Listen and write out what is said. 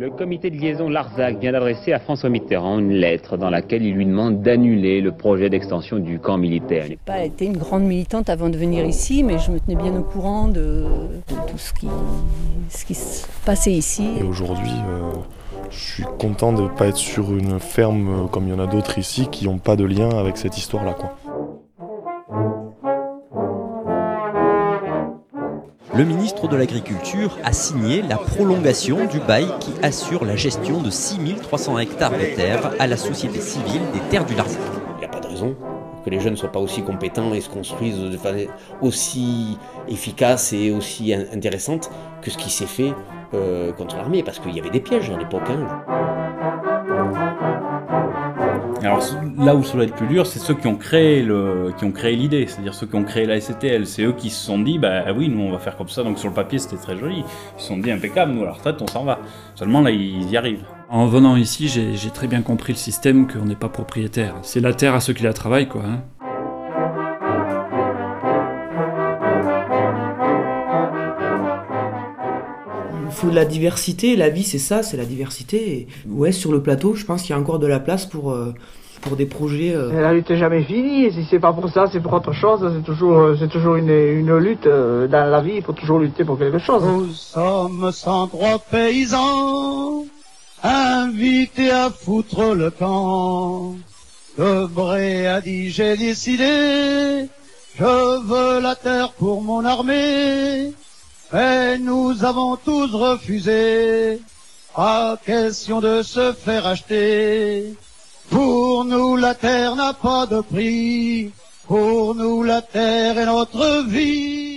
Le comité de liaison Larzac vient d'adresser à François Mitterrand une lettre dans laquelle il lui demande d'annuler le projet d'extension du camp militaire. Je n'ai pas été une grande militante avant de venir ici, mais je me tenais bien au courant de, de tout ce qui, ce qui se passait ici. Et aujourd'hui, euh, je suis content de ne pas être sur une ferme euh, comme il y en a d'autres ici qui n'ont pas de lien avec cette histoire-là. quoi. Le ministre de l'Agriculture a signé la prolongation du bail qui assure la gestion de 6300 hectares de terres à la société civile des terres du Larzac. Il n'y a pas de raison que les jeunes ne soient pas aussi compétents et se construisent de façon aussi efficace et aussi intéressante que ce qui s'est fait euh, contre l'armée, parce qu'il y avait des pièges à l'époque. Hein. Alors là où ça doit être plus dur, c'est ceux qui ont créé le, qui ont créé l'idée, c'est-à-dire ceux qui ont créé la SCTL. C'est eux qui se sont dit, bah oui, nous on va faire comme ça. Donc sur le papier c'était très joli. Ils se sont dit impeccable, nous à la retraite on s'en va. Seulement là ils y arrivent. En venant ici, j'ai très bien compris le système qu'on n'est pas propriétaire. C'est la terre à ceux qui la travaillent, quoi. Hein. Il faut de la diversité, la vie c'est ça, c'est la diversité. Et ouais, sur le plateau, je pense qu'il y a encore de la place pour, euh, pour des projets. euh, La lutte n'est jamais finie, et si c'est pas pour ça, c'est pour autre chose, c'est toujours, euh, c'est toujours une, une lutte euh, dans la vie, il faut toujours lutter pour quelque chose. Nous sommes 103 paysans, invités à foutre le camp. Debré a dit, j'ai décidé, je veux la terre pour mon armée. Mais nous avons tous refusé, pas question de se faire acheter. Pour nous la terre n'a pas de prix, pour nous la terre est notre vie.